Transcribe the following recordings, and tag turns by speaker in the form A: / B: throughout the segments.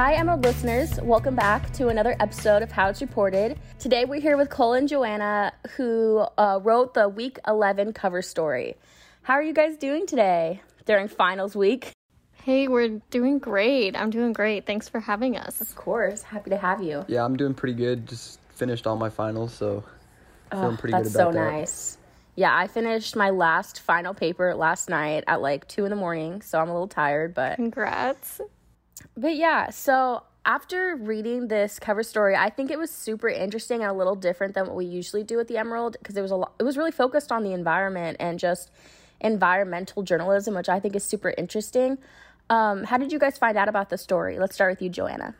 A: Hi, Emerald listeners. Welcome back to another episode of How It's Reported. Today we're here with Cole and Joanna, who uh, wrote the Week 11 cover story. How are you guys doing today during finals week?
B: Hey, we're doing great. I'm doing great. Thanks for having us.
A: Of course, happy to have you.
C: Yeah, I'm doing pretty good. Just finished all my finals, so feeling pretty
A: That's
C: good
A: so
C: about that.
A: That's so nice. Yeah, I finished my last final paper last night at like two in the morning, so I'm a little tired, but
B: Congrats.
A: But yeah, so after reading this cover story, I think it was super interesting and a little different than what we usually do at the Emerald because it was a lot, it was really focused on the environment and just environmental journalism, which I think is super interesting. Um, how did you guys find out about the story? Let's start with you, Joanna.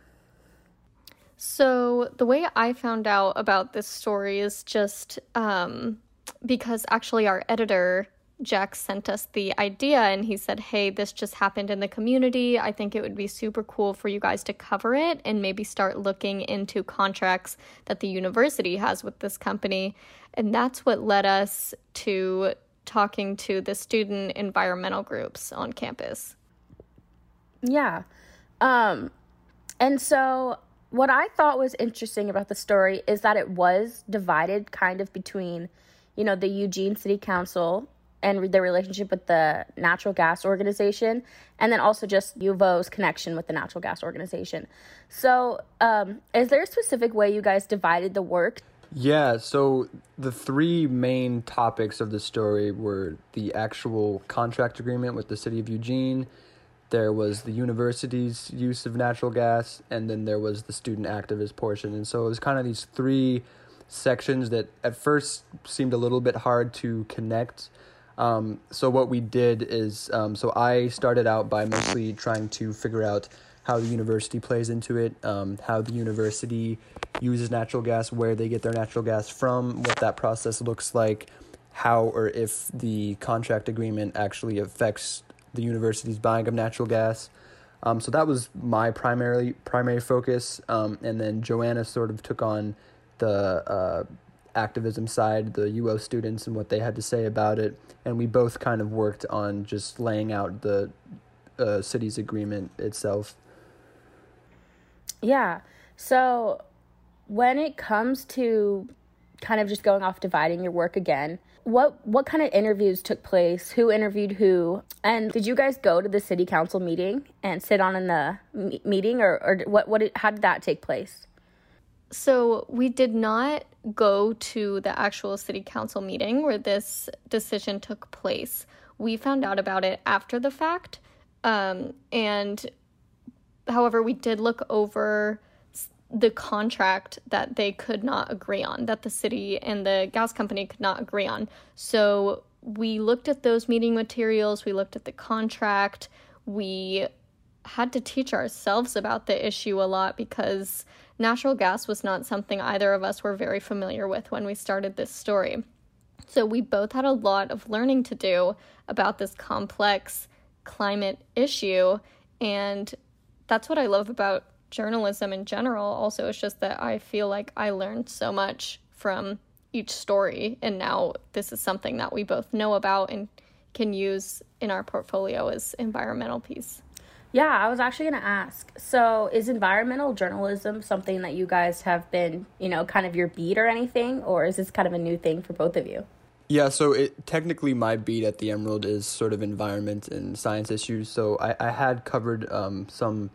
B: So, the way I found out about this story is just um, because actually our editor, Jack, sent us the idea and he said, Hey, this just happened in the community. I think it would be super cool for you guys to cover it and maybe start looking into contracts that the university has with this company. And that's what led us to talking to the student environmental groups on campus.
A: Yeah. Um, and so what I thought was interesting about the story is that it was divided kind of between, you know, the Eugene City Council and their relationship with the natural gas organization, and then also just U of O's connection with the natural gas organization. So, um, is there a specific way you guys divided the work?
C: Yeah, so the three main topics of the story were the actual contract agreement with the city of Eugene, there was the university's use of natural gas, and then there was the student activist portion. And so it was kind of these three sections that at first seemed a little bit hard to connect. Um, so what we did is, um, so I started out by mostly trying to figure out how the university plays into it, um, how the university uses natural gas, where they get their natural gas from, what that process looks like, how or if the contract agreement actually affects the university's buying of natural gas. Um, so that was my primary primary focus, um, and then Joanna sort of took on the uh, activism side, the UO students and what they had to say about it, and we both kind of worked on just laying out the uh, city's agreement itself.
A: Yeah. So when it comes to kind of just going off dividing your work again, what what kind of interviews took place? Who interviewed who? And did you guys go to the city council meeting and sit on in the me- meeting, or or what what did, how did that take place?
B: So we did not go to the actual city council meeting where this decision took place. We found out about it after the fact, um, and however, we did look over the contract that they could not agree on, that the city and the gas company could not agree on. So we looked at those meeting materials, we looked at the contract, we had to teach ourselves about the issue a lot because natural gas was not something either of us were very familiar with when we started this story. So we both had a lot of learning to do about this complex climate issue and that's what I love about journalism in general also it's just that i feel like i learned so much from each story and now this is something that we both know about and can use in our portfolio as environmental piece
A: yeah i was actually going to ask so is environmental journalism something that you guys have been you know kind of your beat or anything or is this kind of a new thing for both of you
C: yeah, so it technically my beat at the Emerald is sort of environment and science issues. So I, I had covered um, some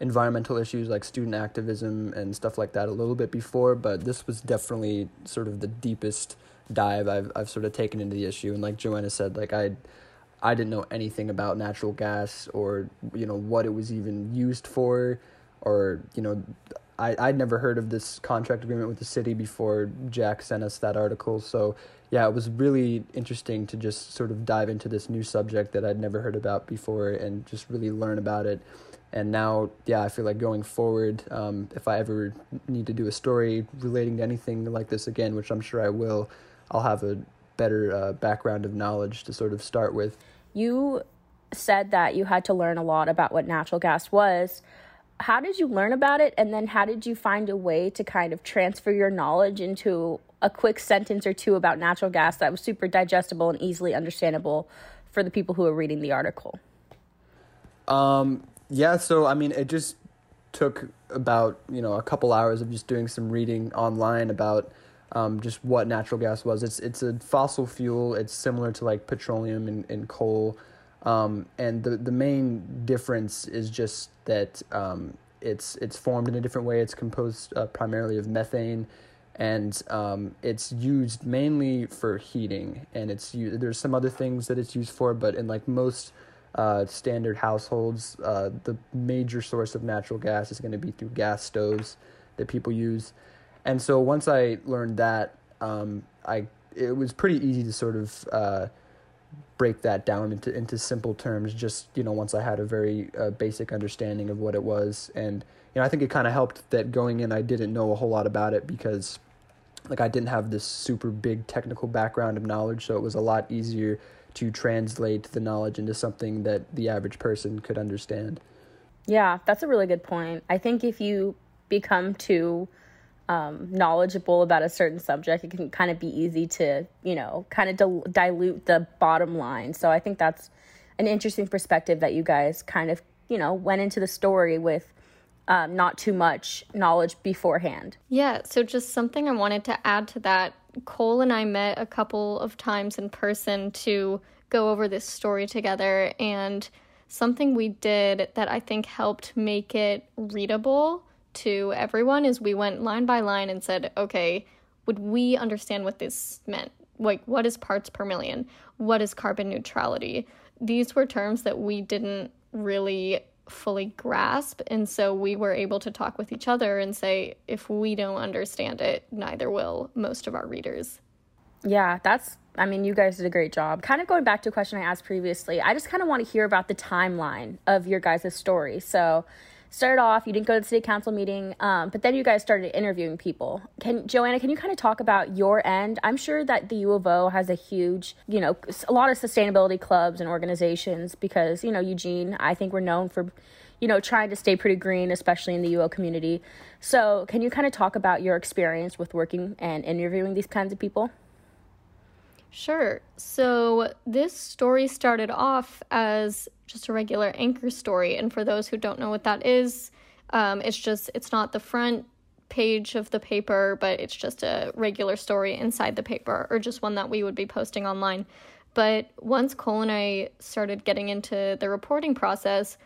C: environmental issues like student activism and stuff like that a little bit before, but this was definitely sort of the deepest dive I've I've sort of taken into the issue. And like Joanna said, like I I didn't know anything about natural gas or you know what it was even used for, or you know. I, I'd never heard of this contract agreement with the city before Jack sent us that article. So, yeah, it was really interesting to just sort of dive into this new subject that I'd never heard about before and just really learn about it and now yeah i feel like going forward um, if i ever need to do a story relating to anything like this again which i'm sure i will i'll have a better uh, background of knowledge to sort of start with.
A: You said that you had to learn a lot about what natural gas was. How did you learn about it? And then how did you find a way to kind of transfer your knowledge into a quick sentence or two about natural gas that was super digestible and easily understandable for the people who are reading the article?
C: Um, yeah, so I mean, it just took about you know a couple hours of just doing some reading online about um, just what natural gas was. It's it's a fossil fuel. It's similar to like petroleum and, and coal, um, and the the main difference is just that um, it's it's formed in a different way. It's composed uh, primarily of methane, and um, it's used mainly for heating. And it's there's some other things that it's used for, but in like most uh, standard households, uh, the major source of natural gas is going to be through gas stoves that people use. And so once I learned that, um, I it was pretty easy to sort of uh, break that down into into simple terms. Just you know, once I had a very uh, basic understanding of what it was, and you know, I think it kind of helped that going in, I didn't know a whole lot about it because like I didn't have this super big technical background of knowledge, so it was a lot easier to translate the knowledge into something that the average person could understand.
A: Yeah, that's a really good point. I think if you become too um, knowledgeable about a certain subject, it can kind of be easy to, you know, kind of dil- dilute the bottom line. So I think that's an interesting perspective that you guys kind of, you know, went into the story with um, not too much knowledge beforehand.
B: Yeah, so just something I wanted to add to that. Cole and I met a couple of times in person to go over this story together, and something we did that I think helped make it readable to everyone is we went line by line and said, okay, would we understand what this meant? Like, what is parts per million? What is carbon neutrality? These were terms that we didn't really fully grasp. And so we were able to talk with each other and say, if we don't understand it, neither will most of our readers.
A: Yeah, that's, I mean, you guys did a great job. Kind of going back to a question I asked previously, I just kind of want to hear about the timeline of your guys' story. So, started off, you didn't go to the city council meeting, um, but then you guys started interviewing people. Can Joanna, can you kind of talk about your end? I'm sure that the U of O has a huge, you know, a lot of sustainability clubs and organizations because you know Eugene, I think we're known for, you know, trying to stay pretty green, especially in the UO community. So, can you kind of talk about your experience with working and interviewing these kinds of people?
B: Sure. So this story started off as just a regular anchor story, and for those who don't know what that is, um, it's just it's not the front page of the paper, but it's just a regular story inside the paper, or just one that we would be posting online. But once Cole and I started getting into the reporting process,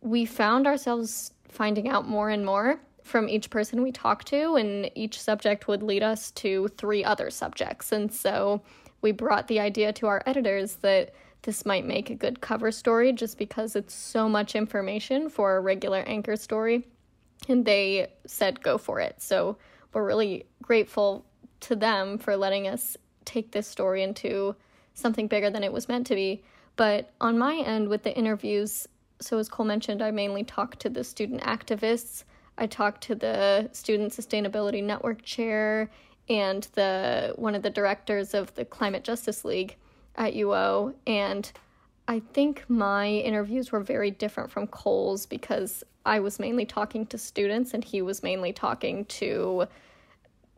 B: we found ourselves finding out more and more from each person we talked to, and each subject would lead us to three other subjects. And so we brought the idea to our editors that this might make a good cover story just because it's so much information for a regular anchor story. And they said, go for it. So we're really grateful to them for letting us take this story into something bigger than it was meant to be. But on my end, with the interviews, so as Cole mentioned, I mainly talked to the student activists. I talked to the Student Sustainability Network chair and the one of the directors of the Climate Justice League at UO and I think my interviews were very different from Cole's because I was mainly talking to students and he was mainly talking to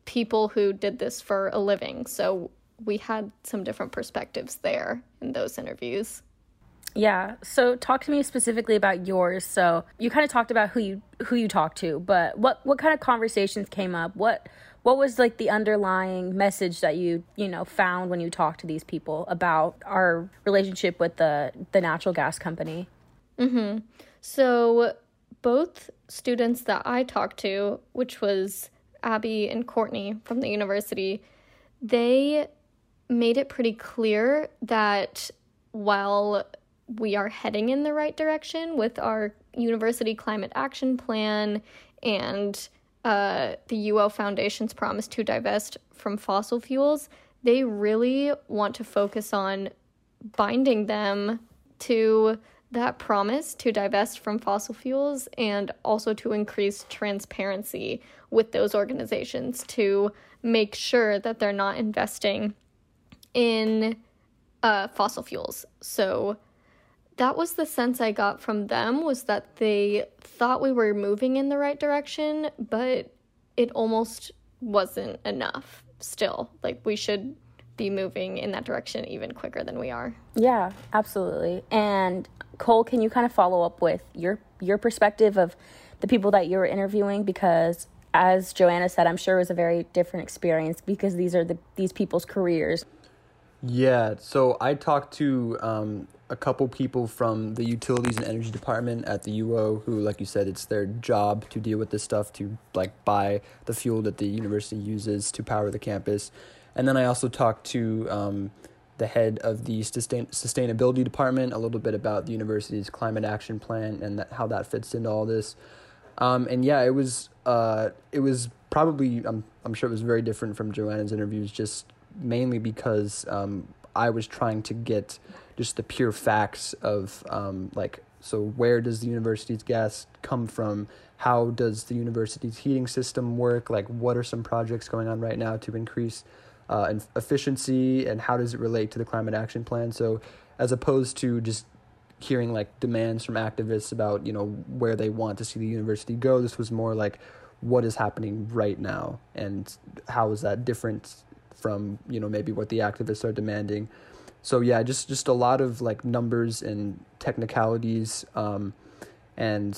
B: people who did this for a living. So we had some different perspectives there in those interviews.
A: Yeah. So talk to me specifically about yours. So you kind of talked about who you who you talked to, but what what kind of conversations came up? What what was like the underlying message that you you know found when you talked to these people about our relationship with the the natural gas company?
B: Mm-hmm. So both students that i talked to which was abby and courtney from the university they made it pretty clear that while we are heading in the right direction with our university climate action plan and uh, the UO Foundation's promise to divest from fossil fuels, they really want to focus on binding them to that promise to divest from fossil fuels and also to increase transparency with those organizations to make sure that they're not investing in uh, fossil fuels. So that was the sense I got from them was that they thought we were moving in the right direction, but it almost wasn't enough still. Like we should be moving in that direction even quicker than we are.
A: Yeah, absolutely. And Cole, can you kind of follow up with your your perspective of the people that you were interviewing because as Joanna said, I'm sure it was a very different experience because these are the these people's careers.
C: Yeah, so I talked to um, a couple people from the utilities and energy department at the UO who, like you said, it's their job to deal with this stuff, to like buy the fuel that the university uses to power the campus. And then I also talked to um, the head of the sustain- sustainability department a little bit about the university's climate action plan and that, how that fits into all this. Um, and yeah, it was uh, it was probably I'm I'm sure it was very different from Joanna's interviews, just mainly because um, I was trying to get just the pure facts of um, like so where does the university's gas come from? How does the university's heating system work? Like what are some projects going on right now to increase uh, efficiency? And how does it relate to the climate action plan? So as opposed to just hearing like demands from activists about you know where they want to see the university go this was more like what is happening right now? And how is that different from you know maybe what the activists are demanding. So yeah, just just a lot of like numbers and technicalities, um, and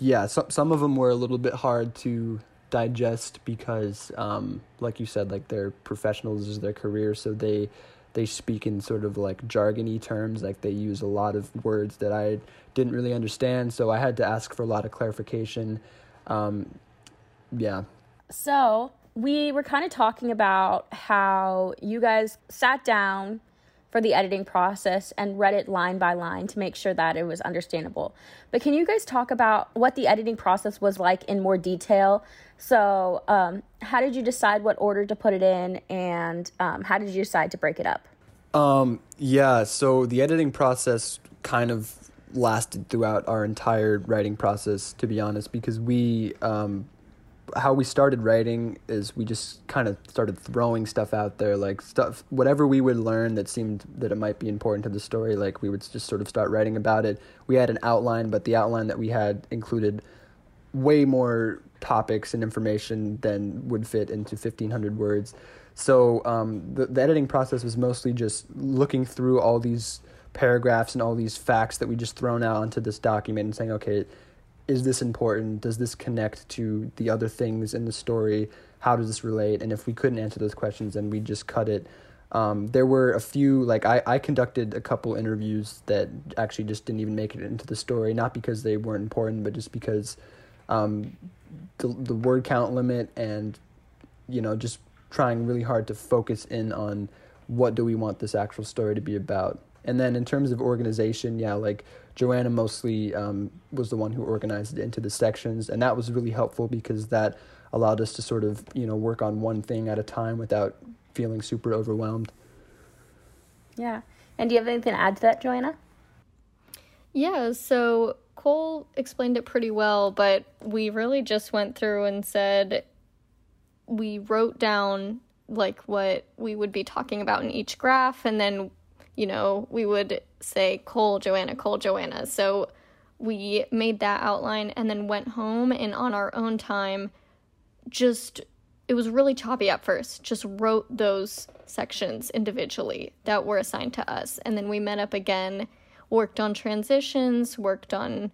C: yeah, some some of them were a little bit hard to digest because, um, like you said, like they're professionals, is their career, so they they speak in sort of like jargony terms, like they use a lot of words that I didn't really understand. So I had to ask for a lot of clarification. Um, yeah.
A: So we were kind of talking about how you guys sat down for the editing process and read it line by line to make sure that it was understandable. But can you guys talk about what the editing process was like in more detail? So, um, how did you decide what order to put it in, and um, how did you decide to break it up?
C: Um, yeah, so the editing process kind of lasted throughout our entire writing process, to be honest, because we um, how we started writing is we just kind of started throwing stuff out there like stuff whatever we would learn that seemed that it might be important to the story like we would just sort of start writing about it. We had an outline but the outline that we had included way more topics and information than would fit into 1500 words. So um, the, the editing process was mostly just looking through all these paragraphs and all these facts that we just thrown out onto this document and saying okay is this important? Does this connect to the other things in the story? How does this relate? And if we couldn't answer those questions, then we just cut it. Um, there were a few, like I, I conducted a couple interviews that actually just didn't even make it into the story, not because they weren't important, but just because um, the the word count limit and you know just trying really hard to focus in on what do we want this actual story to be about. And then in terms of organization, yeah, like Joanna mostly um, was the one who organized it into the sections, and that was really helpful because that allowed us to sort of you know work on one thing at a time without feeling super overwhelmed.
A: Yeah, and do you have anything to add to that, Joanna?
B: Yeah, so Cole explained it pretty well, but we really just went through and said we wrote down like what we would be talking about in each graph, and then you know, we would say Cole, Joanna, Cole, Joanna. So we made that outline and then went home and on our own time just it was really choppy at first. Just wrote those sections individually that were assigned to us. And then we met up again, worked on transitions, worked on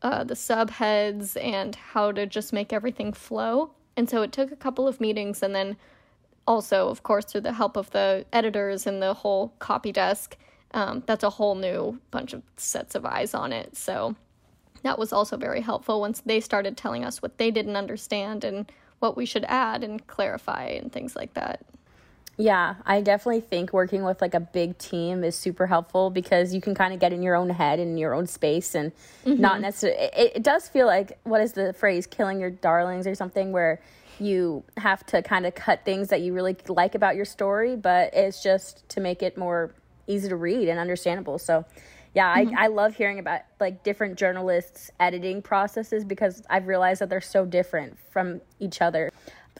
B: uh, the subheads and how to just make everything flow. And so it took a couple of meetings and then also, of course, through the help of the editors and the whole copy desk, um, that's a whole new bunch of sets of eyes on it. So that was also very helpful once they started telling us what they didn't understand and what we should add and clarify and things like that.
A: Yeah, I definitely think working with like a big team is super helpful because you can kind of get in your own head and your own space and mm-hmm. not necessarily. It, it does feel like what is the phrase "killing your darlings" or something where you have to kind of cut things that you really like about your story, but it's just to make it more easy to read and understandable. So, yeah, mm-hmm. I, I love hearing about like different journalists' editing processes because I've realized that they're so different from each other.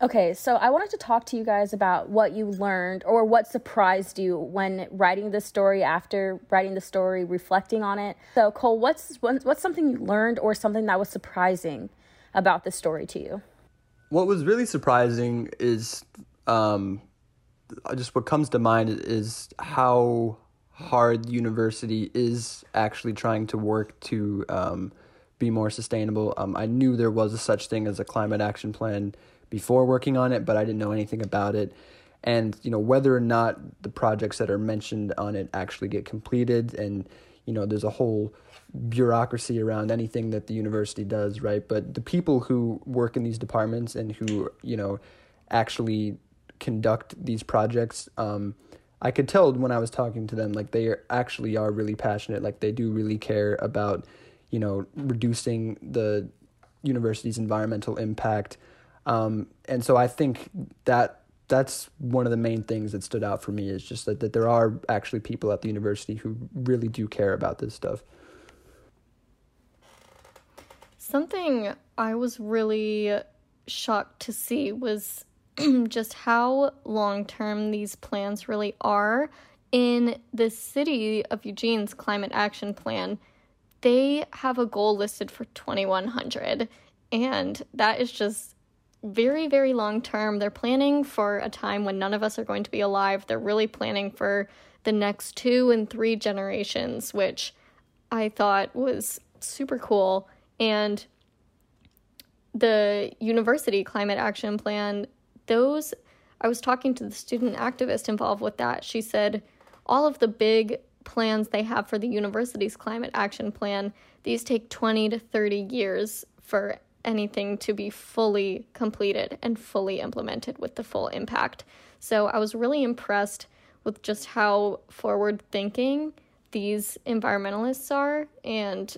A: Okay, so I wanted to talk to you guys about what you learned or what surprised you when writing the story after writing the story, reflecting on it. So, Cole, what's what's something you learned or something that was surprising about the story to you?
C: What was really surprising is um, just what comes to mind is how hard the university is actually trying to work to um, be more sustainable. Um, I knew there was a such thing as a climate action plan before working on it, but I didn't know anything about it. And you know whether or not the projects that are mentioned on it actually get completed, and you know there's a whole bureaucracy around anything that the university does, right? But the people who work in these departments and who you know actually conduct these projects, um, I could tell when I was talking to them, like they are actually are really passionate, like they do really care about, you know, reducing the university's environmental impact. Um, and so I think that that's one of the main things that stood out for me is just that, that there are actually people at the university who really do care about this stuff.
B: Something I was really shocked to see was just how long term these plans really are. In the city of Eugene's climate action plan, they have a goal listed for 2100, and that is just very, very long term. They're planning for a time when none of us are going to be alive. They're really planning for the next two and three generations, which I thought was super cool. And the university climate action plan those, I was talking to the student activist involved with that. She said all of the big plans they have for the university's climate action plan, these take 20 to 30 years for anything to be fully completed and fully implemented with the full impact. So I was really impressed with just how forward thinking these environmentalists are and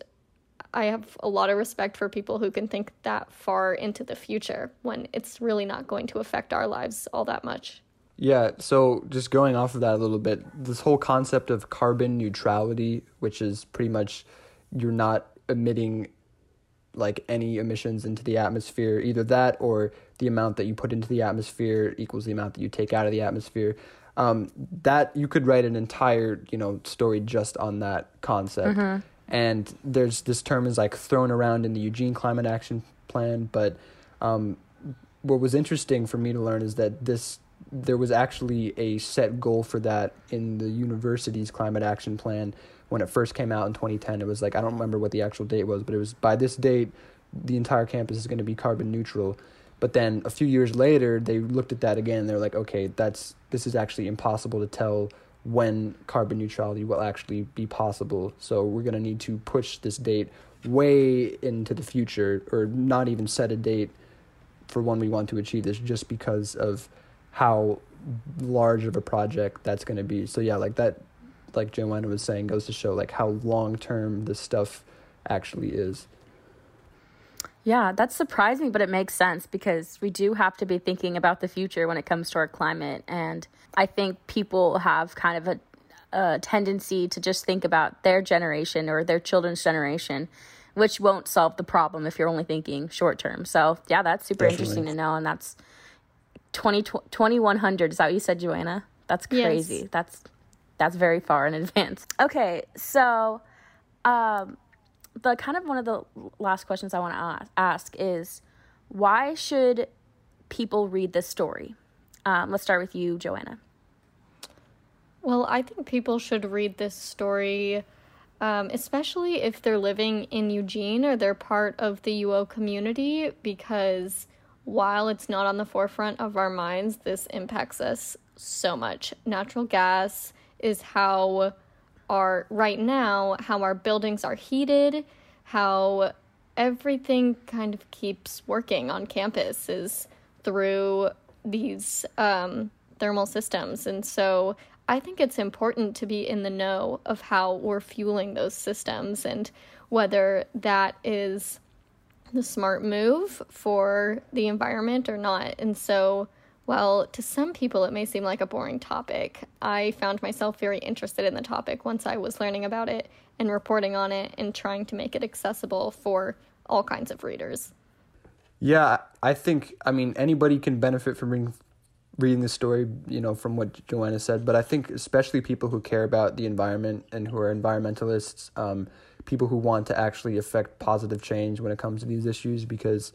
B: I have a lot of respect for people who can think that far into the future when it's really not going to affect our lives all that much.
C: Yeah, so just going off of that a little bit, this whole concept of carbon neutrality, which is pretty much you're not emitting like any emissions into the atmosphere, either that or the amount that you put into the atmosphere equals the amount that you take out of the atmosphere. Um, that you could write an entire, you know, story just on that concept. Mm-hmm and there's this term is like thrown around in the Eugene Climate Action Plan, but um, what was interesting for me to learn is that this there was actually a set goal for that in the university's climate action plan when it first came out in 2010 it was like i don't remember what the actual date was but it was by this date the entire campus is going to be carbon neutral but then a few years later they looked at that again they're like okay that's this is actually impossible to tell when carbon neutrality will actually be possible. So we're going to need to push this date way into the future or not even set a date for when we want to achieve this just because of how large of a project that's going to be. So yeah, like that like Joanna was saying goes to show like how long term this stuff actually is.
A: Yeah, that's surprising, but it makes sense because we do have to be thinking about the future when it comes to our climate. And I think people have kind of a, a tendency to just think about their generation or their children's generation, which won't solve the problem if you're only thinking short term. So, yeah, that's super Definitely. interesting to know. And that's 20, 2100. Is that what you said, Joanna? That's crazy. Yes. That's that's very far in advance. Okay, so um, the kind of one of the last questions I want to ask is why should people read this story? Um, let's start with you, Joanna.
B: Well, I think people should read this story, um, especially if they're living in Eugene or they're part of the UO community, because while it's not on the forefront of our minds, this impacts us so much. Natural gas is how our right now how our buildings are heated, how everything kind of keeps working on campus is through these um, thermal systems. And so I think it's important to be in the know of how we're fueling those systems and whether that is the smart move for the environment or not. And so well, to some people, it may seem like a boring topic. I found myself very interested in the topic once I was learning about it and reporting on it and trying to make it accessible for all kinds of readers.
C: Yeah, I think, I mean, anybody can benefit from reading, reading the story, you know, from what Joanna said, but I think especially people who care about the environment and who are environmentalists, um, people who want to actually affect positive change when it comes to these issues, because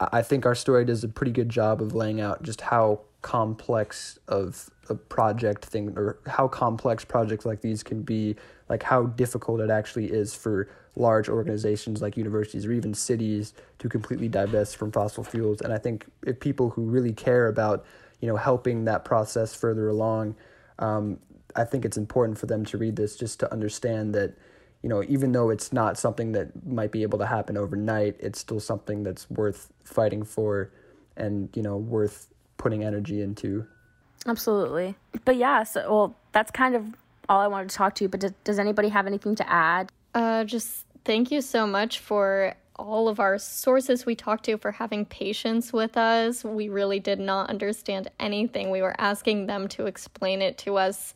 C: I think our story does a pretty good job of laying out just how complex of a project thing or how complex projects like these can be like how difficult it actually is for large organizations like universities or even cities to completely divest from fossil fuels. And i think if people who really care about you know helping that process further along um, i think it's important for them to read this just to understand that you know even though it's not something that might be able to happen overnight it's still something that's worth fighting for and you know worth putting energy into.
A: Absolutely. But yeah, so well, that's kind of all I wanted to talk to you. But does, does anybody have anything to add?
B: Uh, just thank you so much for all of our sources we talked to for having patience with us. We really did not understand anything. We were asking them to explain it to us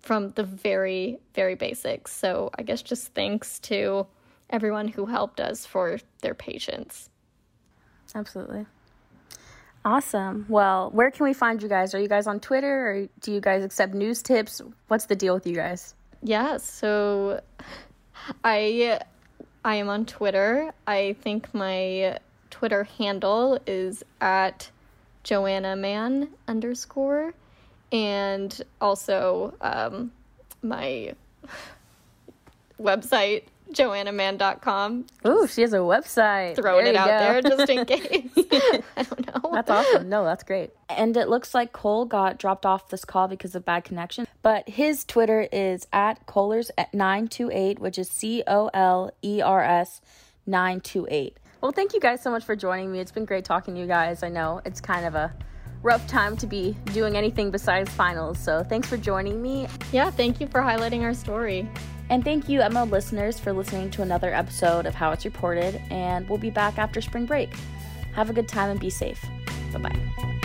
B: from the very, very basics. So I guess just thanks to everyone who helped us for their patience.
A: Absolutely. Awesome. Well, where can we find you guys? Are you guys on Twitter or do you guys accept news tips? What's the deal with you guys?
B: Yeah, so I I am on Twitter. I think my Twitter handle is at Joanna Man underscore, and also um, my website joannaman.com.
A: Ooh, she has a website.
B: Throwing there it out go. there just in case. I don't know.
A: That's awesome. No, that's great. And it looks like Cole got dropped off this call because of bad connection. But his Twitter is at Colers at 928, which is C O L E R S 928. Well, thank you guys so much for joining me. It's been great talking to you guys. I know it's kind of a rough time to be doing anything besides finals. So thanks for joining me.
B: Yeah, thank you for highlighting our story.
A: And thank you, Emerald listeners, for listening to another episode of How It's Reported. And we'll be back after spring break. Have a good time and be safe. Bye bye.